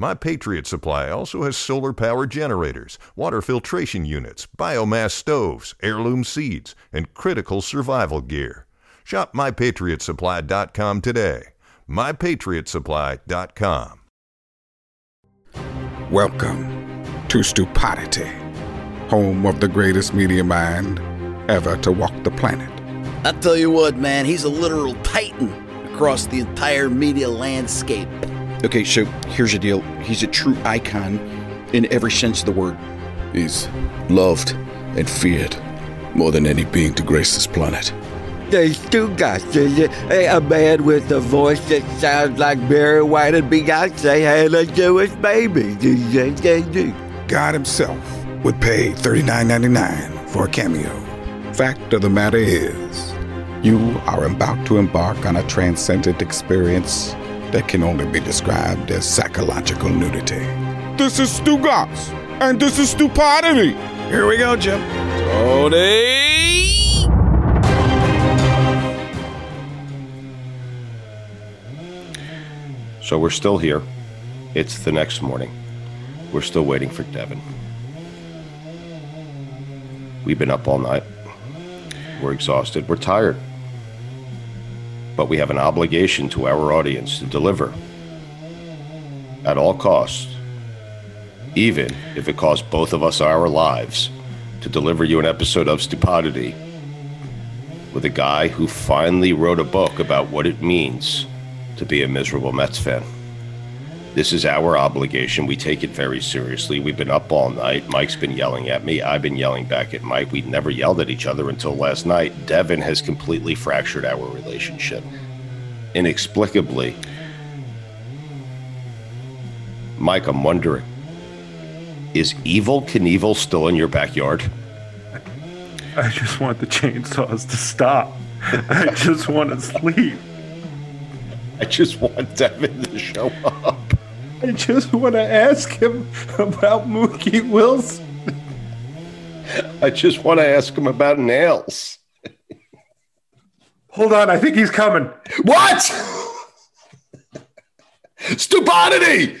My Patriot Supply also has solar power generators, water filtration units, biomass stoves, heirloom seeds, and critical survival gear. Shop mypatriotsupply.com today. mypatriotsupply.com. Welcome to Stupidity, home of the greatest media mind ever to walk the planet. I tell you what, man, he's a literal titan across the entire media landscape. Okay, so here's the deal. He's a true icon in every sense of the word. He's loved and feared more than any being to grace this planet. They still got a man with a voice that sounds like Barry White and Beyonce had a Jewish baby. God Himself would pay $39.99 for a cameo. Fact of the matter is, you are about to embark on a transcendent experience that can only be described as psychological nudity. This is Stugotz, and this is Stupidity. Here we go, Jim. Tony! So we're still here. It's the next morning. We're still waiting for Devin. We've been up all night. We're exhausted. We're tired. But we have an obligation to our audience to deliver at all costs, even if it costs both of us our lives, to deliver you an episode of Stupidity with a guy who finally wrote a book about what it means to be a miserable Mets fan. This is our obligation. We take it very seriously. We've been up all night. Mike's been yelling at me. I've been yelling back at Mike. We never yelled at each other until last night. Devin has completely fractured our relationship. Inexplicably. Mike, I'm wondering is Evel Knievel still in your backyard? I just want the chainsaws to stop. I just want to sleep. I just want Devin to show up. I just want to ask him about Mookie Wilson. I just want to ask him about nails. Hold on, I think he's coming. What? Stupidity!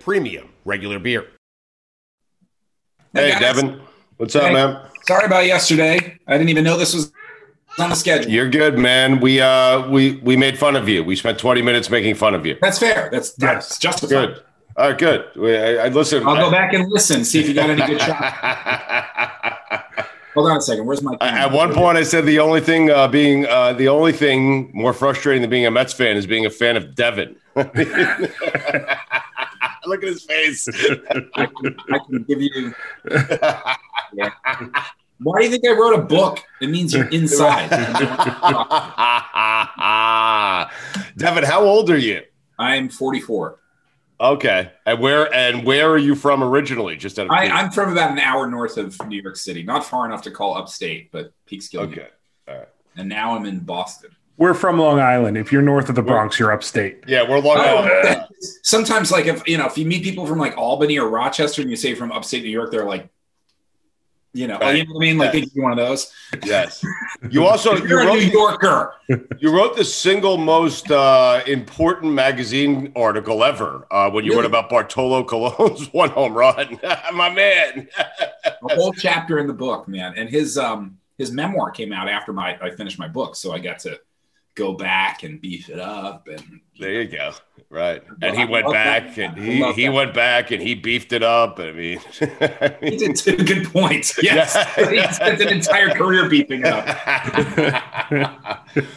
premium regular beer. Hey, Devin. What's up, man? Sorry about yesterday. I didn't even know this was on the schedule. You're good, man. We uh we we made fun of you. We spent 20 minutes making fun of you. That's fair. That's that's justified. Good. All right, good. We- I, I listen. I'll I- go back and listen, see if you got any good shots. Hold on a second. Where's my? At one point, I said the only thing uh, being uh, the only thing more frustrating than being a Mets fan is being a fan of Devin. Look at his face. I can, I can give you. Yeah. Why do you think I wrote a book? It means you're inside. Devin, how old are you? I'm 44. Okay, and where and where are you from originally? Just out of I, I'm from about an hour north of New York City, not far enough to call upstate, but Peekskill. Okay, all right. And now I'm in Boston. We're from Long Island. If you're north of the Bronx, you're upstate. Yeah, we're Long Oh, Island. Sometimes, like if you know, if you meet people from like Albany or Rochester, and you say from upstate New York, they're like, you know, Right. you know what I mean? Like Yes. they give you one of those. Yes. You also you You're a wrote New Yorker. you wrote the single most uh, important magazine article ever uh, when you wrote about Bartolo Colon's one home run. My man. a whole chapter in the book, man. And his um his memoir came out after my I finished my book, so I got to go back and beef it up and There you go. Right. And he went back that. and he, he that. went back and he beefed it up. I mean, he did two good points. Yes. He spent an entire career beefing it up.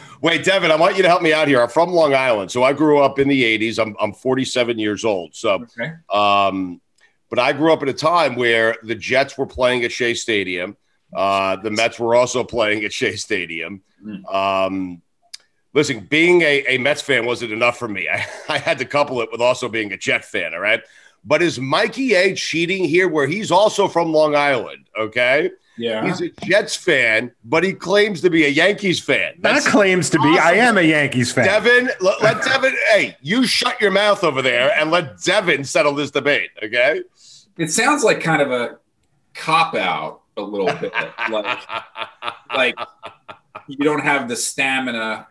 Wait, Devin, I want you to help me out here. I'm from Long Island, so I grew up in the '80s. I'm I'm 47 years old. So, Okay. um, but I grew up at a time where the Jets were playing at Shea Stadium. Uh, the Mets were also playing at Shea Stadium. Um, listen, being a, a Mets fan wasn't enough for me. I, I had to couple it with also being a Jet fan. All right. But is Mikey A cheating here where he's also from Long Island? Okay. Yeah. He's a Jets fan, but he claims to be a Yankees fan. That claims to be. I am a Yankees fan. Devin, let, let Devin, hey, you shut your mouth over there and let Devin settle this debate, okay? It sounds like kind of a cop out a little bit. like like you don't have the stamina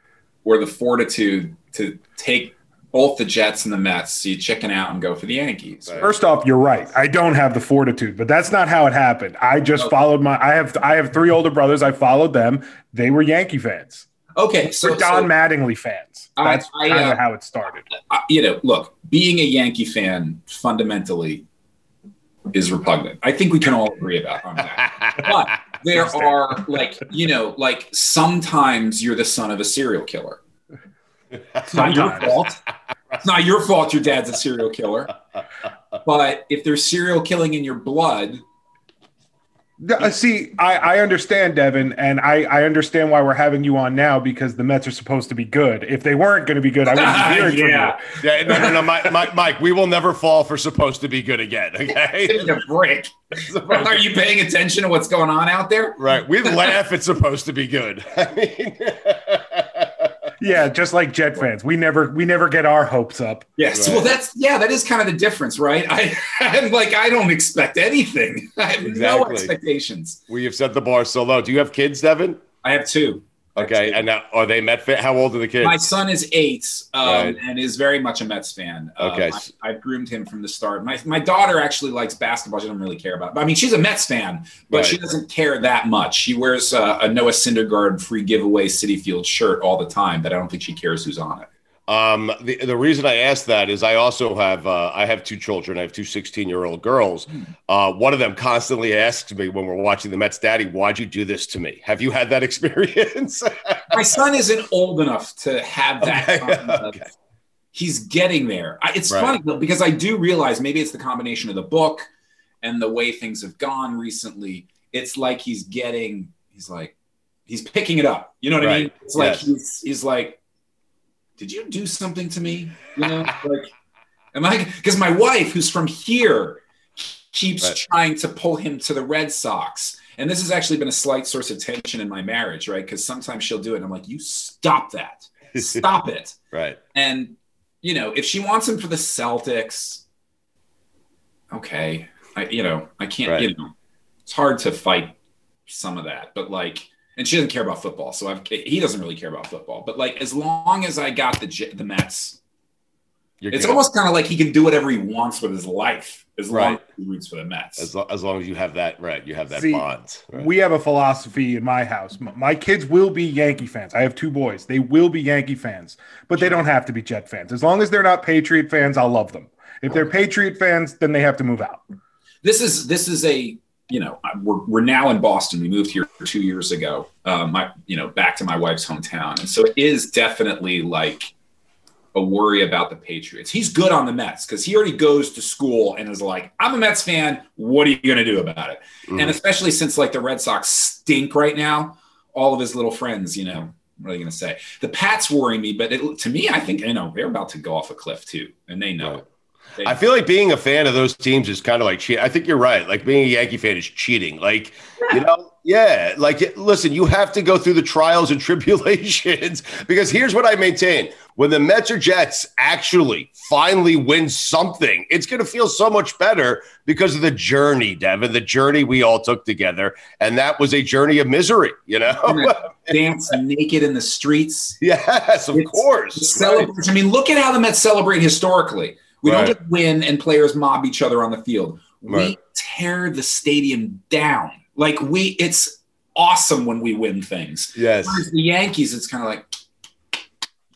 or the fortitude to take both the Jets and the Mets, so you chicken out and go for the Yankees. First off, you're right. I don't have the fortitude, but that's not how it happened. I just Okay. followed my. I have I have three older brothers. I followed them. They were Yankee fans. Okay, so, They're Don so Mattingly fans. That's I, kind uh, how it started. uh, you know, look, being a Yankee fan fundamentally is repugnant. I think we can all agree about on that. But there are like, you know, like sometimes you're the son of a serial killer. It's not your fault. It's not your fault your dad's a serial killer. But if there's serial killing in your blood, Uh, see, I, I understand, Devin, and I, I understand why we're having you on now because the Mets are supposed to be good. If they weren't going to be good, I wouldn't be hearing Yeah. from you. Yeah, no, no, no, Mike, Mike, Mike, we will never fall for supposed to be good again, okay? give me a break. Are you paying attention to what's going on out there? Right. We laugh it's supposed to be good. I mean, Yeah, just like Jet fans, we never we never get our hopes up. Yes. Right. Well, that's yeah, that is kind of the difference, right? I, I'm like, I don't expect anything. I have no expectations. we have set the bar so low. Do you have kids, Devin? I have two. Okay. And now, are they Met fan? How old are the kids? My son is eight um, Right. and is very much a Mets fan. Um, Okay. I, I've groomed him from the start. My, my daughter actually likes basketball. She doesn't really care about it. I mean, she's a Mets fan, but she doesn't care that much. She wears uh, a Noah Syndergaard free giveaway Citi Field shirt all the time, but I don't think she cares who's on it. Um, the, the reason I asked that is I also have uh, I have two children. I have two 16 year old girls. Uh, one of them constantly asks me when we're watching the Mets, Daddy, why'd you do this to me? Have you had that experience? My son isn't old enough to have that. Okay, okay. He's getting there. I, it's Right. funny though, because I do realize maybe it's the combination of the book and the way things have gone recently. It's like he's getting. He's like, he's picking it up. You know what I mean? It's like Yes. he's he's like, did you do something to me? You know, like, am I? Because my wife, who's from here, keeps Right. trying to pull him to the Red Sox. And this has actually been a slight source of tension in my marriage, right? Because sometimes she'll do it, and I'm like, you stop that, stop it. right. And you know, if she wants him for the Celtics, okay, I you know, I can't. Right. You know, it's hard to fight some of that, but like, and she doesn't care about football, so I've, he doesn't really care about football. But like, as long as I got the J- the Mets, You're it's good. almost kind of like he can do whatever he wants with his life as long Right. as he roots for the Mets. as, lo- as long as you have that right, you have that See, bond. Right. We have a philosophy in my house. M- My kids will be Yankee fans. I have two boys. They will be Yankee fans, but they don't have to be Jet fans. As long as they're not Patriot fans, I'll love them. If they're Patriot fans, then they have to move out. this is this is a you know we're, we're now in boston. We moved here two years ago um, my you know back to my wife's hometown. And so it is definitely like a worry about the patriots. He's good on the mets because he already goes to school and is like i'm a mets fan. What are you going to do about it? And especially since like the red sox stink right now all of his little friends you know what are they going to say? The pats worry me but it, to me i think you know they're about to go off a cliff too and they know it I feel like being a fan of those teams is kind of like cheating. I think you're right. Like being a Yankee fan is cheating. Like, you know, yeah. Like, listen, you have to go through the trials and tribulations because here's what I maintain: when the Mets or Jets actually finally win something, it's going to feel so much better because of the journey, Devin, the journey we all took together, and that was a journey of misery. You know, dance naked in the streets. yes, of It's- course. celebration. I mean, look at how the Mets celebrate historically. We Right. don't just win and players mob each other on the field. We Right. tear the stadium down. Like we, it's awesome when we win things. Yes. Whereas the Yankees, it's kind of like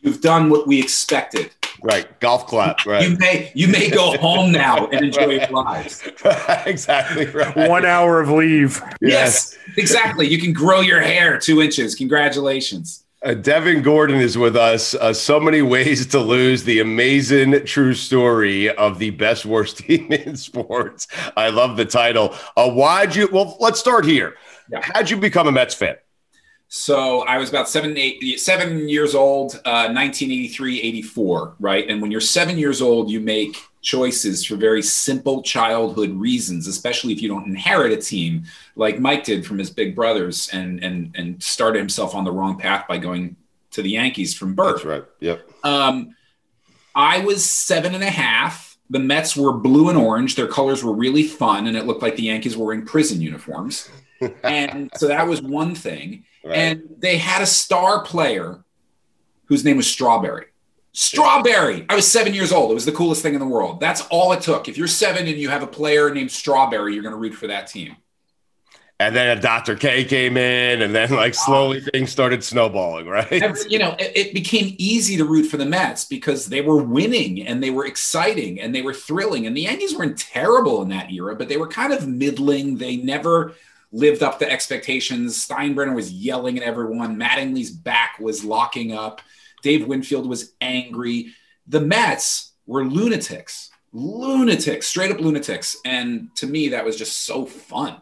you've done what we expected. Right, golf clap. Right. You may you may go home now and enjoy your lives. exactly right. One hour of leave. Yes, exactly. You can grow your hair two inches. Congratulations. Uh, Devin Gordon is with us. Uh, so many ways to lose. The amazing true story of the best worst team in sports. I love the title. Uh, why'd you? Well, let's start here. Yeah. How'd you become a Mets fan? So I was about seven, eight, seven years old, uh, 1983, 84, right? And when you're seven years old, you make choices for very simple childhood reasons, especially if you don't inherit a team like Mike did from his big brothers and and and started himself on the wrong path by going to the Yankees from birth. That's right. Yep. Um, I was seven and a half. The Mets were blue and orange. Their colors were really fun, and it looked like the Yankees were wearing prison uniforms. and so that was one thing. Right. And they had a star player whose name was Strawberry. Strawberry. I was seven years old. It was the coolest thing in the world. That's all it took. If you're seven and you have a player named Strawberry, you're going to root for that team. And then a Dr. K came in, and then like slowly things started snowballing. Right. Every- you know, it, it became easy to root for the Mets because they were winning and they were exciting and they were thrilling. And the Yankees weren't terrible in that era, but they were kind of middling. They never lived up to expectations. Steinbrenner was yelling at everyone. Mattingly's back was locking up. Dave Winfield was angry. The Mets were lunatics, lunatics, straight up lunatics. And to me, that was just so fun.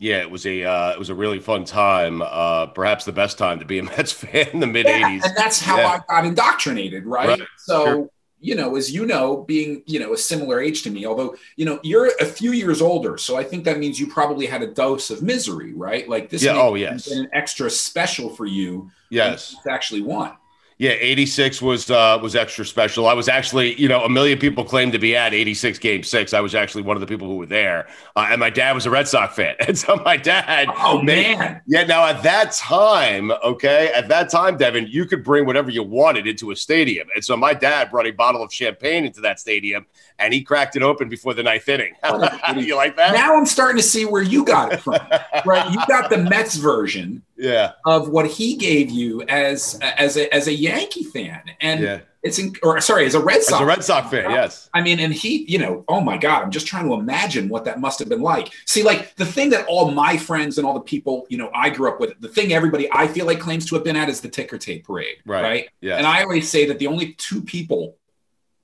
Yeah, it was a uh, it was a really fun time. Uh, perhaps the best time to be a Mets fan in the mid Yeah, '80s. and that's how Yeah. I got indoctrinated, right? Right. So, Sure. you know, as you know, being you know a similar age to me, although you know you're a few years older, so I think that means you probably had a dose of misery, right? Like this, Yeah, oh, yes. been an extra special for you. Yes. to actually won. Yeah, 86 was uh, was extra special. I was actually, you know, a million people claimed to be at 86 game six. I was actually one of the people who were there. Uh, and my dad was a Red Sox fan. And so my dad. Oh made- man, Yeah, now at that time, okay, at that time, Devin, you could bring whatever you wanted into a stadium. And so my dad brought a bottle of champagne into that stadium and he cracked it open before the ninth inning. Do you like that? now I'm starting to see where you got it from, right? You got the Mets version yeah. of what he gave you as as a as a Yankee fan, and Yeah. it's in, or sorry, as a Red Sox As a Red Sox fan, yes. I mean, and he, you know, oh my God, I'm just trying to imagine what that must have been like. See, like the thing that all my friends and all the people, you know, I grew up with, the thing everybody I feel like claims to have been at is the ticker tape parade. Right. Right. Yes. And I always say that the only two people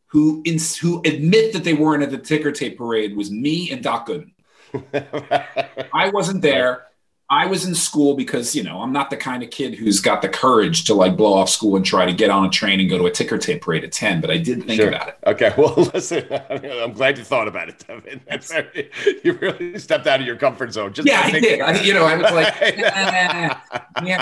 who in, who admit that they weren't at the ticker tape parade was me and Doc Gooden. I wasn't there. I was in school because, you know, I'm not the kind of kid who's got the courage to like blow off school and try to get on a train and go to a ticker tape parade at 10, but I did think Sure. about it. Okay, well, listen, I'm glad you thought about it, Devin. That's you really stepped out of your comfort zone. Just yeah, I did. I, you know, I was like, yeah,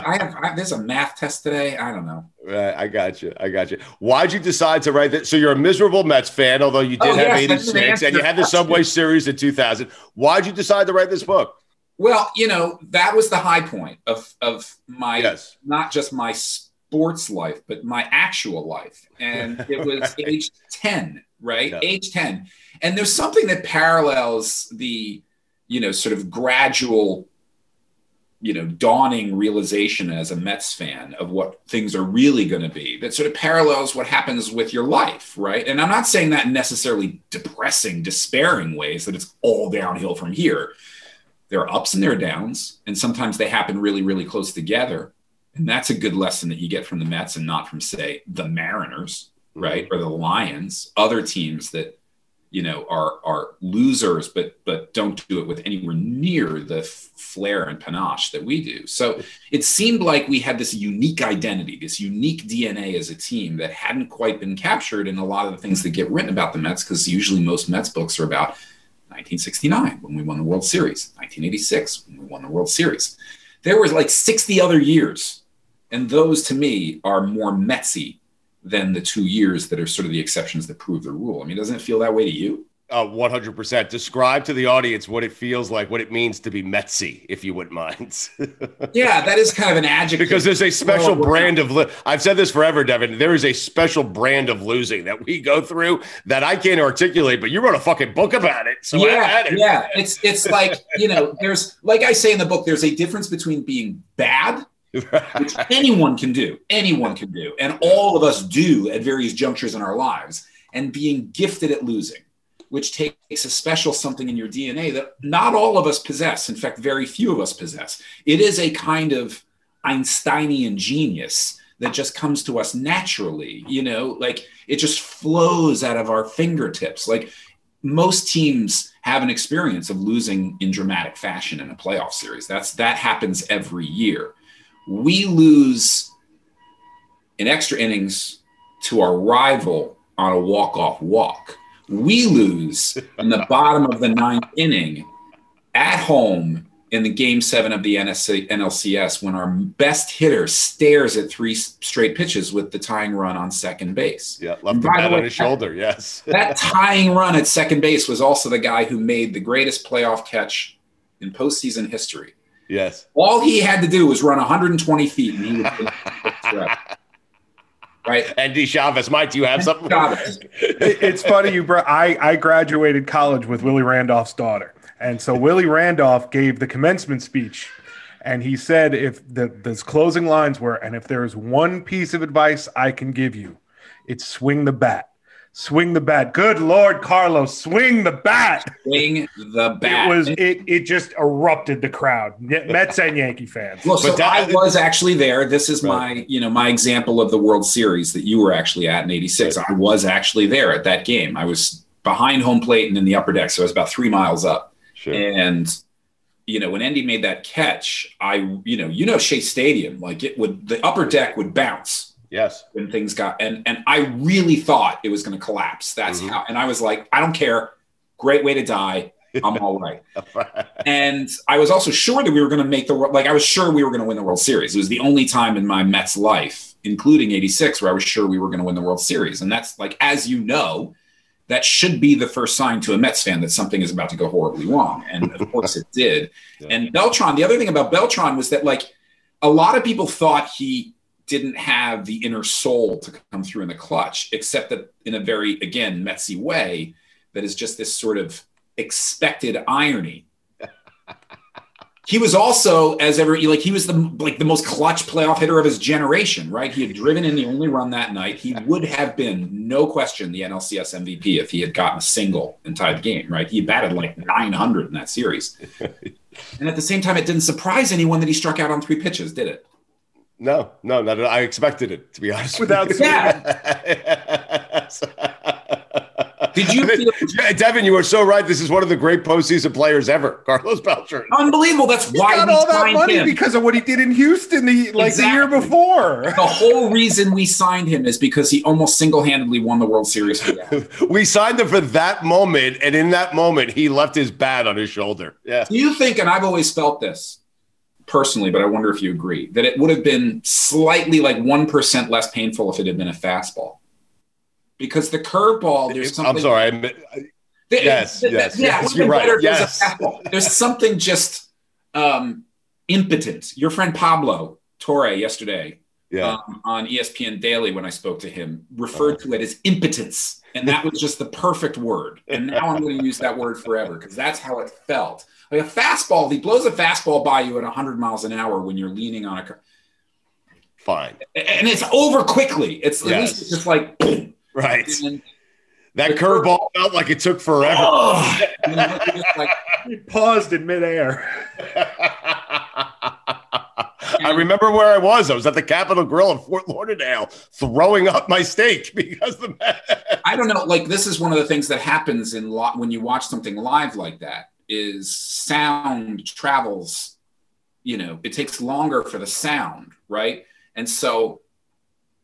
I have. I, there's a math test today. I don't know. Right, I got you. I got you. Why'd you decide to write that? So you're a miserable Mets fan, although you did Oh, have yes, 86 answer and you had the. Subway Series in 2000. Why'd you decide to write this book? Well, you know, that was the high point of of my Yes. not just my sports life, but my actual life, and it was age ten, right? Yeah. Age ten, and there's something that parallels the, you know, sort of gradual. You know, dawning realization as a Mets fan of what things are really going to be that sort of parallels what happens with your life, right? And I'm not saying that in necessarily depressing, despairing ways that it's all downhill from here there are ups and there are downs, and sometimes they happen really, really close together. And that's a good lesson that you get from the Mets and not from, say, the Mariners, mm-hmm. right? Or the Lions, other teams that you know, are are losers, but but don't do it with anywhere near the flair and panache that we do. So it seemed like we had this unique identity, this unique DNA as a team that hadn't quite been captured in a lot of the things that get written about the Mets, because usually most Mets books are about 1969 when we won the World Series, 1986 when we won the World Series. There was like 60 other years, and those to me are more Metsy than the two years that are sort of the exceptions that prove the rule. I mean, doesn't it feel that way to you? Uh, 100%. Describe to the audience what it feels like, what it means to be Metsy, if you wouldn't mind. yeah, that is kind of an adjective. Because there's a special brand of, li- I've said this forever, Devin. There is a special brand of losing that we go through that I can't articulate, but you wrote a fucking book about it. So yeah, it. yeah. It's, it's like, you know, there's, like I say in the book, there's a difference between being bad which anyone can do. Anyone can do. And all of us do at various junctures in our lives. And being gifted at losing, which takes a special something in your DNA that not all of us possess. In fact, very few of us possess. It is a kind of Einsteinian genius that just comes to us naturally. You know, like it just flows out of our fingertips. Like most teams have an experience of losing in dramatic fashion in a playoff series. That's that happens every year we lose in extra innings to our rival on a walk-off walk. We lose in the bottom of the ninth inning at home in the game seven of the NSC, NLCS when our best hitter stares at three straight pitches with the tying run on second base. Yeah, left the bat on his shoulder. Yes. that tying run at second base was also the guy who made the greatest playoff catch in postseason history. Yes. All he had to do was run 120 feet, and he would. right. Endy Chavez, Mike, do you have something? it's funny you brought. I I graduated college with Willie Randolph's daughter, and so Willie Randolph gave the commencement speech. And he said, if the, the closing lines were, and if there is one piece of advice I can give you, it's swing the bat. Swing the bat. Good Lord, Carlos, swing the bat. Swing the bat. It was it it just erupted the crowd. Mets and Yankee fans. Well, so that, I was actually there. This is right. my, you know, my example of the World Series that you were actually at in 86. Right. I was actually there at that game. I was behind home plate and in the upper deck, so I was about 3 miles up. Sure. And you know, when Endy made that catch, I, you know, you know, Shea Stadium, like it would, the upper deck would bounce Yes. When things got and and I really thought it was going to collapse. That's mm-hmm. how. And I was like, I don't care. Great way to die. I'm all right. and I was also sure that we were going to make the world. like I was sure we were going to win the World Series. It was the only time in my Mets life, including '86, where I was sure we were going to win the World Series. And that's like, as you know, that should be the first sign to a Mets fan that something is about to go horribly wrong. And of course, it did. Yeah. And Beltran. The other thing about Beltran was that like a lot of people thought he didn't have the inner soul to come through in the clutch, except that in a very, again, Metsy way, that is just this sort of expected irony. he was also, as ever, like he was the like the most clutch playoff hitter of his generation, right? He had driven in the only run that night. He would have been, no question, the NLCS MVP if he had gotten a single and tied the game, right? He batted like 900 in that series. and at the same time, it didn't surprise anyone that he struck out on three pitches, did it? No, no, not at all. I expected it to be honest. Without yeah. Did you feel- Devin? You are so right. This is one of the great postseason players ever, Carlos Beltran. Unbelievable. That's why he why got all that money him. because of what he did in Houston the like exactly. the year before. The whole reason we signed him is because he almost single-handedly won the World Series. we signed him for that moment, and in that moment, he left his bat on his shoulder. Yeah. Do you think? And I've always felt this personally, but I wonder if you agree that it would have been slightly like 1% less painful if it had been a fastball. Because the curveball, there's something. I'm sorry. I, yes, yes, yeah, yes, you're right. Yes. There's something just um, impotent. Your friend Pablo Torre yesterday yeah. um, on ESPN Daily, when I spoke to him, referred oh. to it as impotence. And that was just the perfect word. And now I'm going to use that word forever because that's how it felt. Like a fastball, he blows a fastball by you at 100 miles an hour when you're leaning on a car. Fine. And it's over quickly. It's at least it's just like right. And that curveball felt like it took forever. Oh, you know, like, he paused in midair. I remember where I was. I was at the Capital Grille in Fort Lauderdale throwing up my steak because the I don't know. Like this is one of the things that happens in lo- when you watch something live like that is sound travels. You know, it takes longer for the sound, right? And so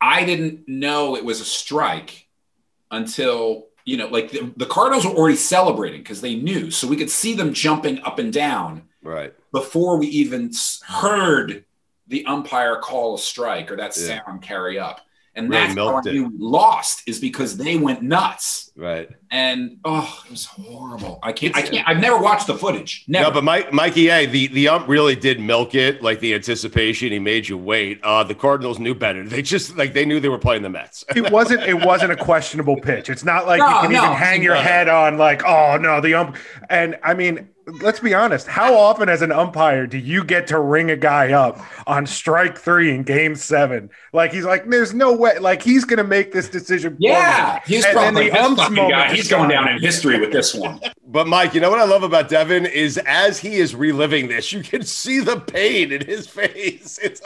I didn't know it was a strike until you know, like the, the Cardinals were already celebrating because they knew, so we could see them jumping up and down right before we even heard the umpire call a strike or that Yeah. sound carry up. And Really that's how I milked it. knew we lost is because they went nuts. right. And oh, it was horrible. I can't. I can't. I've never watched the footage. Never. No, but Mike, Mikey A, the the ump really did milk it, like the anticipation. He made you wait. Uh, the Cardinals knew better. They just like they knew they were playing the Mets. It wasn't. It wasn't a questionable pitch. It's not like No, you can no. even hang your head on like, oh no, the ump. And I mean, let's be honest. How often, as an umpire, do you get to ring a guy up on strike three in Game Seven? Like he's like, there's no way. Like he's gonna make this decision. yeah, me. he's and probably the ump's moment. guy. is He's going down in history with this one. But Mike, you know what I love about Devin is as he is reliving this, you can see the pain in his face. It's.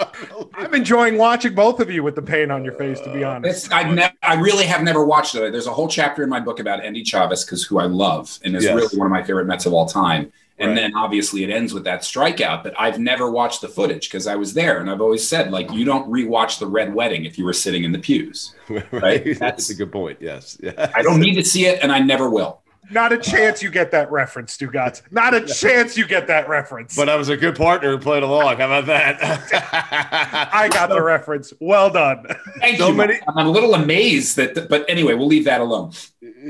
I'm enjoying watching both of you with the pain on your face. To be uh, honest, It's, I've ne- I really have never watched it. There's a whole chapter in my book about Endy Chavez, because who I love and is Yes. really one of my favorite Mets of all time. And Right. then obviously it ends with that strikeout, but I've never watched the footage because I was there, and I've always said like you don't rewatch the Red Wedding if you were sitting in the pews. right? That's- That's a good point. Yes. Yeah. I don't need to see it, and I never will. Not a chance you get that reference, Stugotz. Not a chance you get that reference. But I was a good partner who played along. How about that? I got the reference. Well done. Thank So you. many- I'm a little amazed that, but anyway, we'll leave that alone.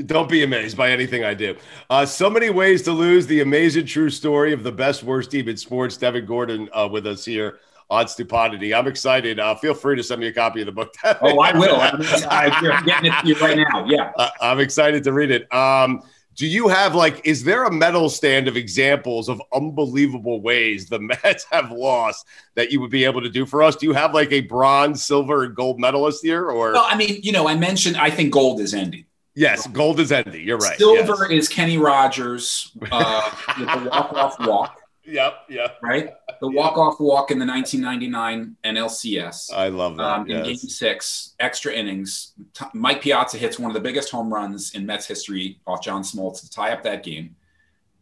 Don't be amazed by anything I do. Uh, so many ways to lose. The amazing true story of the best worst team in sports. Devin Gordon uh, with us here on Stupidity. I'm excited. Uh, feel free to send me a copy of the book. Oh, I will. I'm, I'm getting it to you right now. Yeah. Uh, I'm excited to read it. Um, do you have like, is there a medal stand of examples of unbelievable ways the Mets have lost that you would be able to do for us? Do you have like a bronze, silver, and gold medalist here? Or Well, I mean, you know, I mentioned I think gold is Endy. yes, gold is Endy. You're right. Silver yes. is Kenny Rogers uh, with the walk-off walk, Yep. Yeah. right? The walk-off walk in the 1999 NLCS. I love that. Um, in yes. Game Six, extra innings, T- Mike Piazza hits one of the biggest home runs in Mets history off John Smoltz to tie up that game.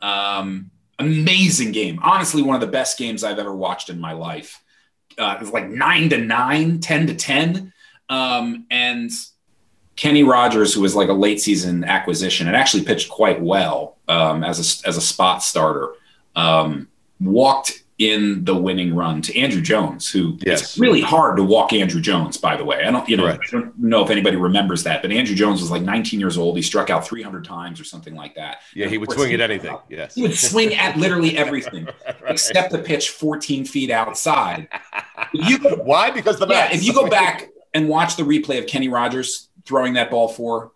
Um, amazing game, honestly, one of the best games I've ever watched in my life. Uh, it was like nine to nine, 10 to ten, um, and Kenny Rogers, who was like a late season acquisition and actually pitched quite well um, as a as a spot starter, um, walked in the winning run to Andruw Jones, who Yes. it's really hard to walk Andruw Jones. By the way, I don't you know Correct. I don't know if anybody remembers that, but Andruw Jones was like 19 years old. He struck out 300 times or something like that. Yeah, And he would swing he- at anything. Yes. He would swing at literally everything Right. except the pitch 14 feet outside. You Why? Because the yeah, if you go back and watch the replay of Kenny Rogers throwing that ball for,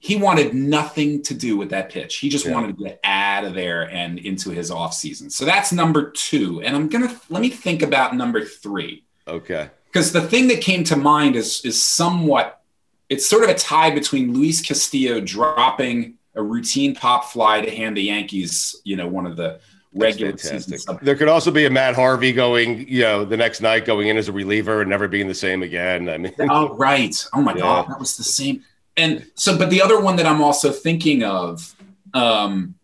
he wanted nothing to do with that pitch. He just Yeah. wanted to get out of there and into his offseason. So that's number two. And I'm gonna let me think about number three. Okay. Because the thing that came to mind is is somewhat it's sort of a tie between Luis Castillo dropping a routine pop fly to hand the Yankees, you know, one of the regular season. There could also be a Matt Harvey going, you know, the next night going in as a reliever and never being the same again. I mean, Oh, right. Oh my Yeah. God, that was the same. And so, but the other one that I'm also thinking of um,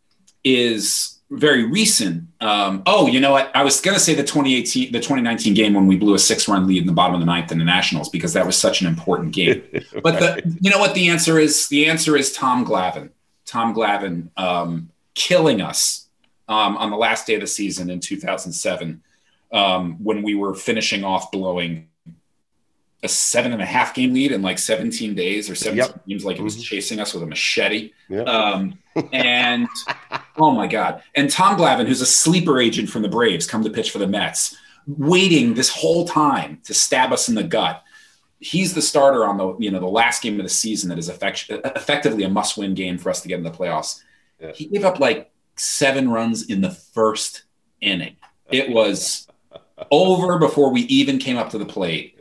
is very recent. Um, oh, you know what? I was going to say the 2018, the 2019 game when we blew a six run lead in the bottom of the ninth in the Nationals because that was such an important game. But the, you know what the answer is? The answer is Tom Glavine. Tom Glavine um, killing us um, on the last day of the season in 2007 um, when we were finishing off blowing a seven and a half game lead in like 17 days or 17 Yep. games, like it was Mhm. chasing us with a machete. Yep. Um, and oh my God. And Tom Glavine, who's a sleeper agent from the Braves, come to pitch for the Mets, waiting this whole time to stab us in the gut. He's the starter on the you know the last game of the season that is effect- effectively a must-win game for us to get in the playoffs. Yeah. He gave up like seven runs in the first inning. It was over before we even came up to the plate.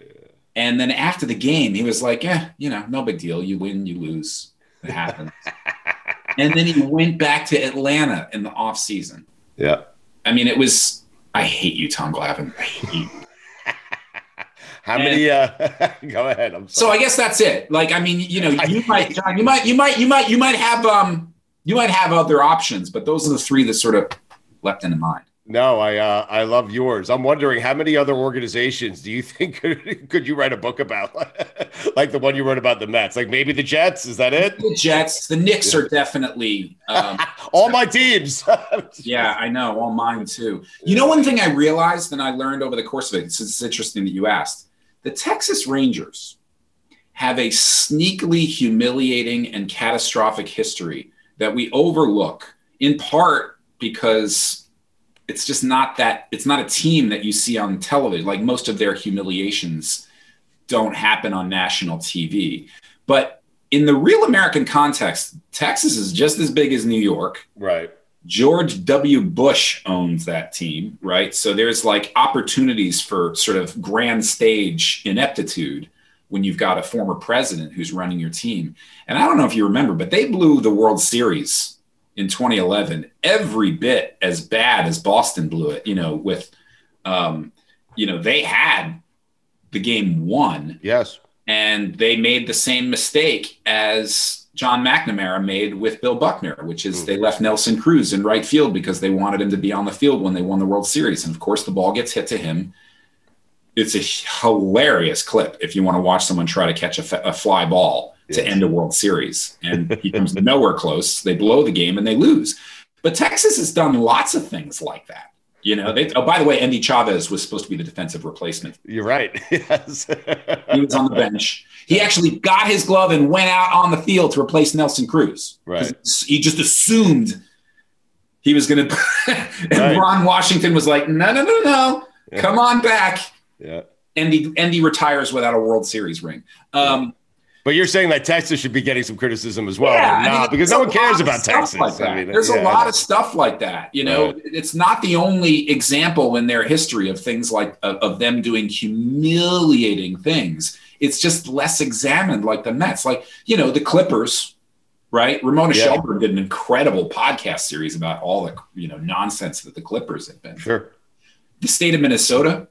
And then after the game, he was like, "Yeah, you know, no big deal. You win, you lose. It happens." and then he went back to Atlanta in the off season. yeah. I mean, it was. I hate you, Tom hate you. How many? Uh, go ahead. I'm So I guess that's it. Like, I mean, you know, you might, John, you might, you might, you might, you might have, um, you might have other options, but those are the three that sort of leapt into mind. No, I uh, I love yours. I'm wondering how many other organizations do you think could, could you write a book about, like the one you wrote about the Mets? Like maybe the Jets. Is that it? The Jets, the Knicks are definitely um, all my teams. yeah, I know, all mine too. You know, one thing I realized and I learned over the course of it. It's, it's interesting that you asked. The Texas Rangers have a sneakily humiliating and catastrophic history that we overlook, in part because it's just not that it's not a team that you see on television. Like most of their humiliations don't happen on national tv but in the real american context texas is just as big as new york. Right. George w. Bush owns that team right? So there's like opportunities for sort of grand stage ineptitude when you've got a former president who's running your team. And i don't know if you remember but they blew the world series in 2011 every bit as bad as Boston blew it, you know, with, um, you know, they had the game won. Yes. And they made the same mistake as John McNamara made with Bill Buckner, which is mm-hmm. they left Nelson Cruz in right field because they wanted him to be on the field when they won the World Series. And of course, the ball gets hit to him. It's a hilarious clip if you want to watch someone try to catch a, a fly ball to end a World Series. And he comes nowhere close. They blow the game and they lose. But Texas has done lots of things like that. You know, they, oh, by the way, Endy Chavez was supposed to be the defensive replacement. You're right. Yes. he was on the bench. He actually got his glove and went out on the field to replace Nelson Cruz. Right. He just assumed he was going to. and right. Ron Washington was like, no, no, no, no. Yeah. Come on back. Yeah. Endy, Endy retires without a World Series ring. Um, but you're saying that Texas should be getting some criticism as well. Yeah, no, I mean, because no one cares about Texas. Like I mean, there's yeah, a lot of stuff like that. You know, right. it's not the only example in their history of things like of, of, them doing humiliating things. It's just less examined, like the Mets, like you know the Clippers, right? Ramona yeah. Shelburne did an incredible podcast series about all the you know nonsense that the Clippers have been. Sure. The state of Minnesota,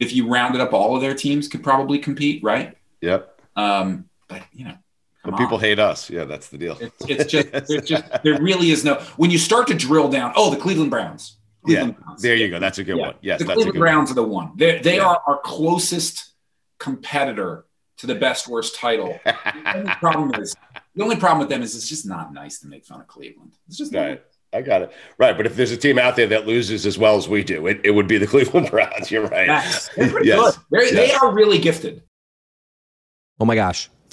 if you rounded up all of their teams, could probably compete, right? Yep. Um, but you know, but people on. hate us. Yeah, that's the deal. It's, it's just, there's just, there really is no. When you start to drill down, oh, the Cleveland Browns. Cleveland yeah, Browns. there you go. That's a good yeah. one. Yes, the Cleveland Browns one. are the one. They're, they yeah. are our closest competitor to the best worst title. the only problem is the only problem with them is it's just not nice to make fun of Cleveland. It's just right. I got it. Right. But if there's a team out there that loses as well as we do, it, it would be the Cleveland Browns. You're right. Yes. yes. yes. They are really gifted. Oh my gosh.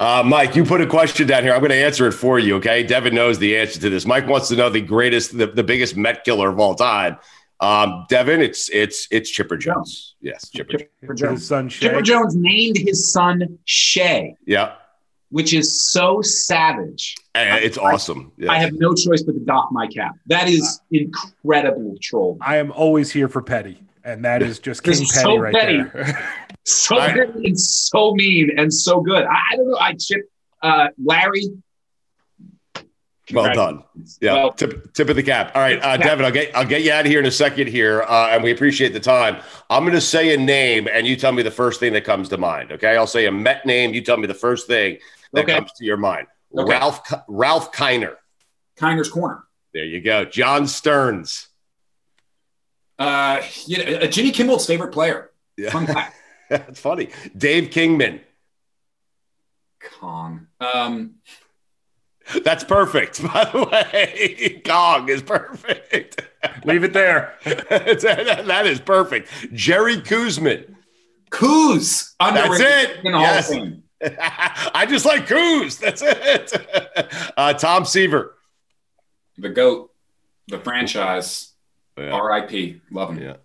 Uh, Mike, you put a question down here. I'm going to answer it for you. Okay. Devin knows the answer to this. Mike wants to know the greatest, the, the biggest Met killer of all time. Um, Devin, it's it's it's Chipper Jones. Yes, Chipper, Chipper Jones. His son Shea. Chipper Jones named his son Shea. Yeah. Which is so savage. And it's I, awesome. Yes. I have no choice but to doff my cap. That is incredible troll. I am always here for Petty, and that is just King Petty so right petty. there. so I, good and so mean and so good. I, I don't know. I chip uh, Larry. Well done. Yeah, well, tip, tip of the cap. All right, uh, Devin, I'll get I'll get you out of here in a second here, uh, and we appreciate the time. I'm going to say a name, and you tell me the first thing that comes to mind. Okay, I'll say a Met name. You tell me the first thing that okay. comes to your mind. Okay. Ralph Ralph Kiner. Kiner's corner. There you go. John Stearns. Uh, you know, uh, Jimmy Kimmel's favorite player. Yeah. That's funny. Dave Kingman. Kong. Um, That's perfect. By the way, Kong is perfect. Leave it there. that is perfect. Jerry Koosman. Kuz. That's it. in the Hall of Yes. I just like Kuz. That's it. Uh, Tom Seaver. The GOAT, the franchise. R.I.P. Love him. Yeah.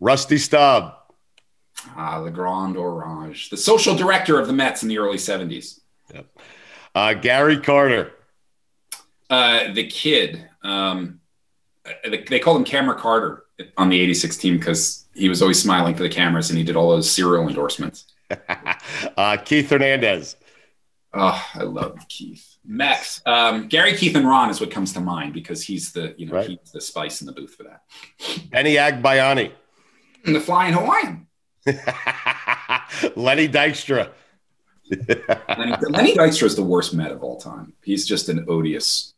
Rusty Staub. Ah, the Grand Orange, the social director of the Mets in the early 70s. Uh, Gary Carter. Uh, the kid, um, uh, they, they called him Camera Carter on the 86 team because he was always smiling for the cameras and he did all those cereal endorsements. Uh, Keith Hernandez. Oh, I love Keith. Max, um, Gary, Keith, and Ron is what comes to mind because he's the you know he's the spice in the booth for that. Benny Agbayani. And the Flying Hawaiian. Lenny Dykstra. Lenny, Lenny Dykstra is the worst Met of all time. He's just an odious,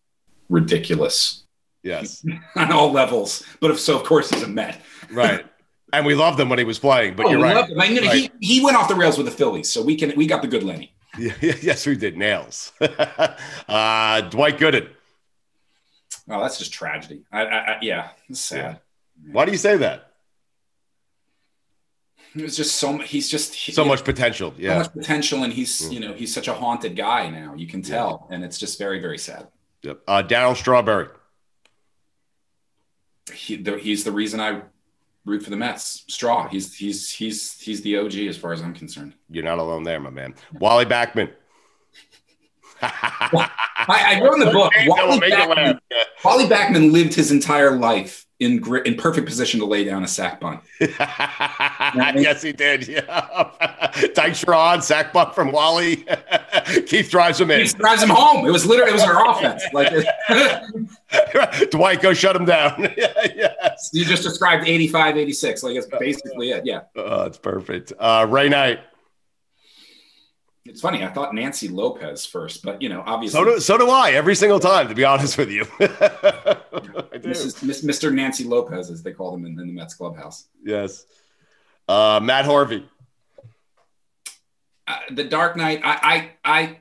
ridiculous Yes. on all levels. But if so, of course, he's a Met. Right. And we loved him when he was playing, but Oh, you're right. I mean, Right. he, he went off the rails with the Phillies, so we can we got the good Lenny. Yeah, yes, we did. Nails. uh, Dwight Gooden. Oh, that's just tragedy. I, I, I yeah, it's sad. Why do you say that? It's just so much. He's just he- So much potential. Yeah, so Yeah. much potential, and he's you know he's such a haunted guy now. You can tell, and it's just very very sad. Yep. Uh, Darryl Strawberry. He, the, he's the reason I root for the Mets. Straw. He's he's he's he's the OG as far as I'm concerned. You're not alone there, my man. Wally Backman. I, I wrote in the book. Wally Make it laugh. Backman, Wally Backman lived his entire life in in perfect position to lay down a sack bunt. yes, he did. Yeah. Dykstra on, sack butt from Wally. Keith drives him in. He drives him home. It was literally it was our offense. Like Dwight, go shut him down. yes. you just described 85, 86. Like it's basically it. Yeah. Oh, that's perfect. Uh, Ray Knight. It's funny. I thought Nancy Lopez first, but you know, obviously, So do, so do I every single time, to be honest with you. this is Mr. Nancy Lopez, as they call him in, in the Mets clubhouse. yes. Uh, Matt Harvey. Uh, the Dark Knight. I, I, I,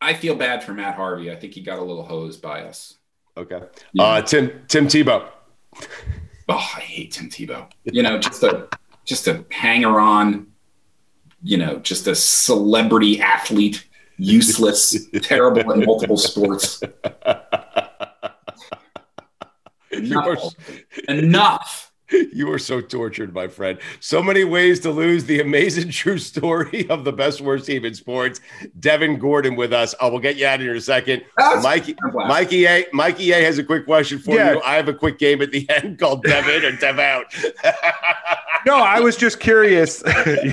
I feel bad for Matt Harvey. I think he got a little hosed by us. Okay. Uh, Tim Tim Tebow. Oh, I hate Tim Tebow. You know, just a just a hanger on. You know, just a celebrity athlete, useless, terrible in multiple sports. You are, Enough. Enough. you are so tortured, my friend. So many ways to lose the amazing true story of the best worst team in sports. Devin Gordon with us. I will get you out of here in a second. That's- Mikey, I'm. Mikey A. Mikey A has a quick question for Yeah. you. I have a quick game at the end called Dev in or Dev out. No, I was just curious. you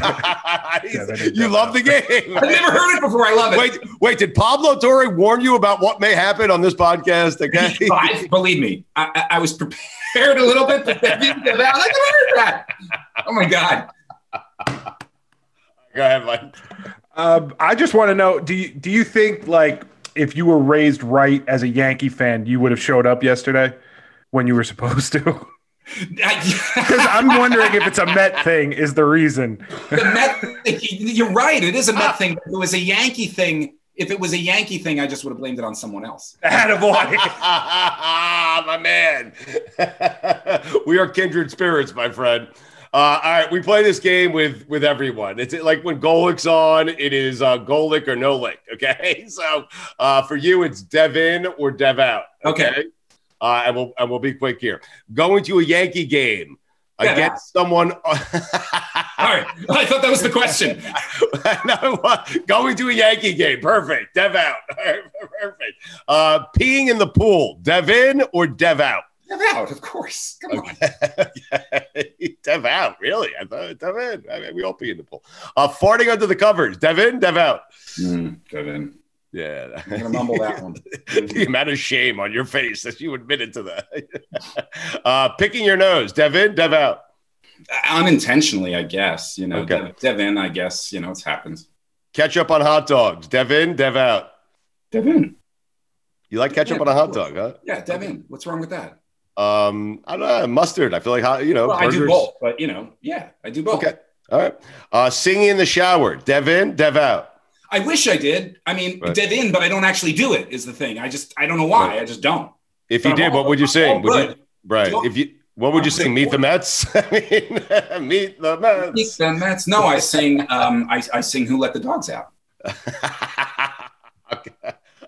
love the game. I've never heard it before. I love it. Wait, wait. Did Pablo Torre warn you about what may happen on this podcast? Okay. I, believe me, I, I, I was prepared a little bit, but I never heard that. Oh my god! Go ahead, Mike. Um, I just want to know do you, do you think, like, if you were raised right as a Yankee fan, you would have showed up yesterday when you were supposed to? Because I'm wondering if it's a Met thing, is the reason. The Met, you're right. It is a Met thing. If it was a Yankee thing, if it was a Yankee thing, I just would have blamed it on someone else. Attaboy. my man. we are kindred spirits, my friend. Uh, all right, we play this game with with everyone. It's like when Golic's on, it is uh, Golic or no lick. Okay, so uh, for you, it's Dev in or Dev out. Okay. Uh, and we'll and we'll be quick here. Going to a Yankee game Dev against someone. All right, I thought that was the question. no, uh, going to a Yankee game. Perfect. Dev out. All right, Perfect. Uh, peeing in the pool. Dev in or Dev out? Dev out, of course. Come on. Dev out, really? I thought Dev in. I mean, we all pee in the pool. Uh, farting under the covers. Dev in, Dev out. Mm, Dev in. Yeah. I'm gonna mumble that one. the amount of shame on your face that you admitted to that. uh, picking your nose. Dev in, Dev out. Unintentionally, I guess. You know, Okay. Dev, Dev in, I guess. You know, it's happened. Ketchup on hot dogs. Dev in, Dev out. Dev in. You like ketchup on a hot dog, huh? Yeah, Dev in. What's wrong with that? Um, I don't know. Mustard. I feel like hot, you know. Well, I do both, but you know, yeah, I do both. Okay. All right. Uh, singing in the shower. Dev in, dev out. I wish I did. I mean, Right. dev in, but I don't actually do it. Is the thing. I just I don't know why. I just don't. If you But did, I'm what all- would you sing? Would you, right. Don't- If you, what would you sing? Meet the Mets. I mean, meet the Mets. Meet the Mets. No, I sing. Um, I, I sing "Who Let the Dogs Out."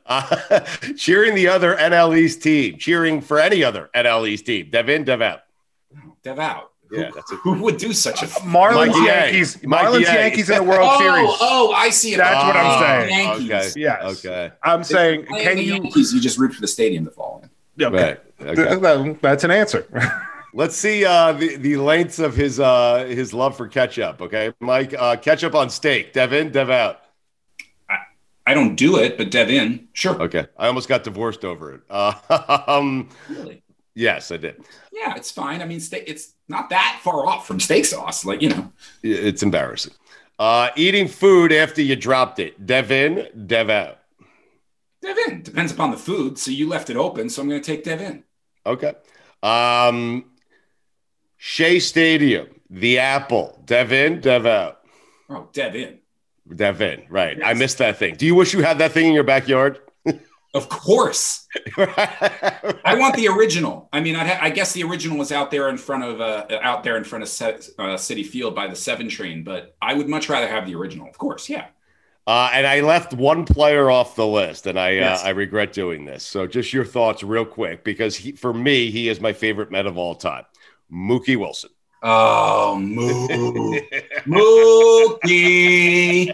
Uh, cheering the other NL East team. Cheering for any other NL East team. Devin, dev out. Dev out. Yeah, that's it. Who would do such a Marlins Mikey A. Yankees. Mikey Marlins A. Yankees in the World oh, Series. Oh, I see it. That's what I'm Oh, saying. Yankees. Okay. Yes. Okay. I'm saying, can you? Yankees, you just root for the stadium to fall in. Okay. Right. Okay. Th- th- That's an answer. Let's see uh, the the lengths of his uh, his love for ketchup. Okay, Mike, uh, ketchup on steak. Dev in, dev out. I don't do it, but Dev in, sure. Okay, I almost got divorced over it. Uh, um, Really? yes, I did. Yeah, it's fine. I mean, steak, it's not that far off from steak sauce. Like you know, It's embarrassing. Uh, eating food after you dropped it. Dev in, dev out. Dev in depends upon the food. So you left it open, so I'm going to take Dev in. Okay. Um, Shea Stadium, the Apple. Dev in, dev out. Oh, Dev in. Dev in, right. I missed that thing. Do you wish you had that thing in your backyard? Of course. I want the original. I mean, I'd I guess the original was out there in front of uh, out there in front of uh, Citi Field by the seven train, but I would much rather have the original. Of course, yeah. Uh, and I left one player off the list, and I Yes. uh, I regret doing this. So just your thoughts, real quick, because he, for me, he is my favorite Met of all time, Mookie Wilson. Oh, Moo, Mookie,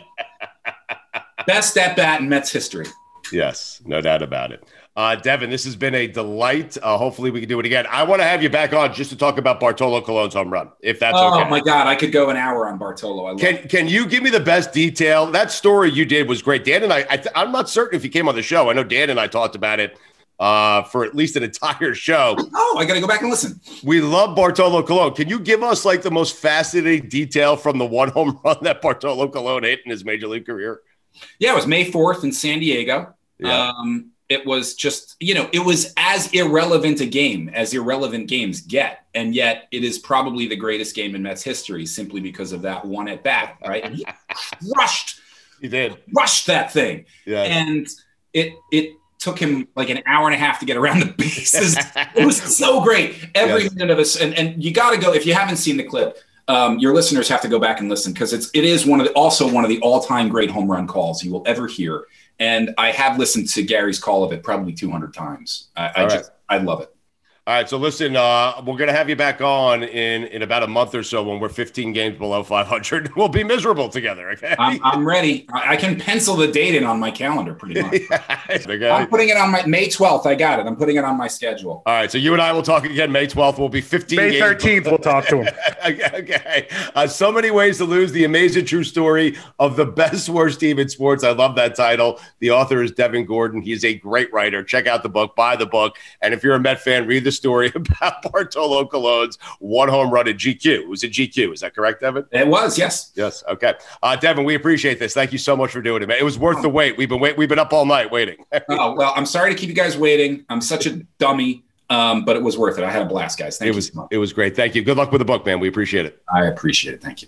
best at bat in Mets history. Yes, no doubt about it. Uh, Devin, this has been a delight. Uh, hopefully, we can do it again. I want to have you back on just to talk about Bartolo Colon's home run, if that's oh okay. Oh my God, I could go an hour on Bartolo. I love Can Can you give me the best detail? That story you did was great. Dan and I, I th- I'm not certain if he came on the show. I know Dan and I talked about it uh, for at least an entire show. Oh, I got to go back and listen. We love Bartolo Colon. Can you give us like the most fascinating detail from the one home run that Bartolo Colon hit in his major league career? Yeah, it was May 4th in San Diego. Yeah. Um, it was just, you know, it was as irrelevant a game as irrelevant games get. And yet it is probably the greatest game in Mets history simply because of that one at bat, right? And he crushed, He did. crushed that thing. Yeah. And it, it, Took him like an hour and a half to get around the bases. it was so great. Every Yes. minute of us, and, and you got to go if you haven't seen the clip. Um, your listeners have to go back and listen because it's it is one of the, also one of the all time great home run calls you will ever hear. And I have listened to Gary's call of it probably 200 times. I, I All right. just I love it. All right, so listen, uh, we're gonna have you back on in in about a month or so when we're 15 games below 500. We'll be miserable together. Okay. I'm, I'm ready. I, I can pencil the date in on my calendar pretty much. Okay. I'm putting it on my May 12th. I got it. I'm putting it on my schedule. All right, so you and I will talk again May 12th. We'll be 15 May games 13th, we'll talk to him. okay. okay. Uh, so many ways to lose the amazing true story of the best worst team in sports. I love that title. The author is Devin Gordon. He's a great writer. Check out the book, buy the book. And if you're a Met fan, read the story about Bartolo Colon's one home run at GQ. It was at GQ. Is that correct, Devin? It was, yes. Yes. Okay. Uh, Devin, we appreciate this. Thank you so much for doing it, man. It was worth the wait. We've been wait. We've been up all night waiting. Oh, well, I'm sorry to keep you guys waiting. I'm such a dummy, um, but it was worth it. I had a blast, guys. Thank it you was so much. it was great. Thank you. Good luck with the book, man. We appreciate it. I appreciate it. Thank you.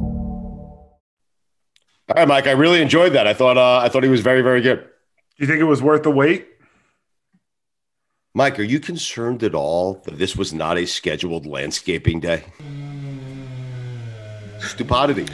All right, Mike. I really enjoyed that. I thought uh, I thought he was very very good. Do you think it was worth the wait? Mike, are you concerned at all that this was not a scheduled landscaping day? Stupidity.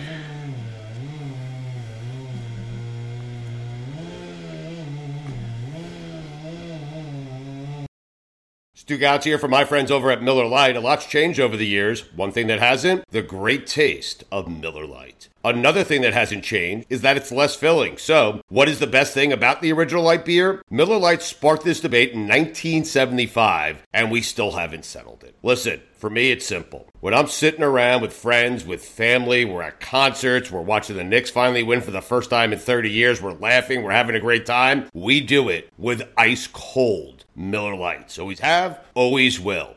Stugotz here from my friends over at Miller Lite. A lot's changed over the years. One thing that hasn't, the great taste of Miller Lite. Another thing that hasn't changed is that it's less filling. So, what is the best thing about the original light beer? Miller Lite sparked this debate in 1975, and we still haven't settled it. Listen, For me, it's simple. When I'm sitting around with friends, with family, we're at concerts, we're watching the Knicks finally win for the first time in 30 years, we're laughing, we're having a great time, we do it with ice cold Miller Lites. Always have, always will.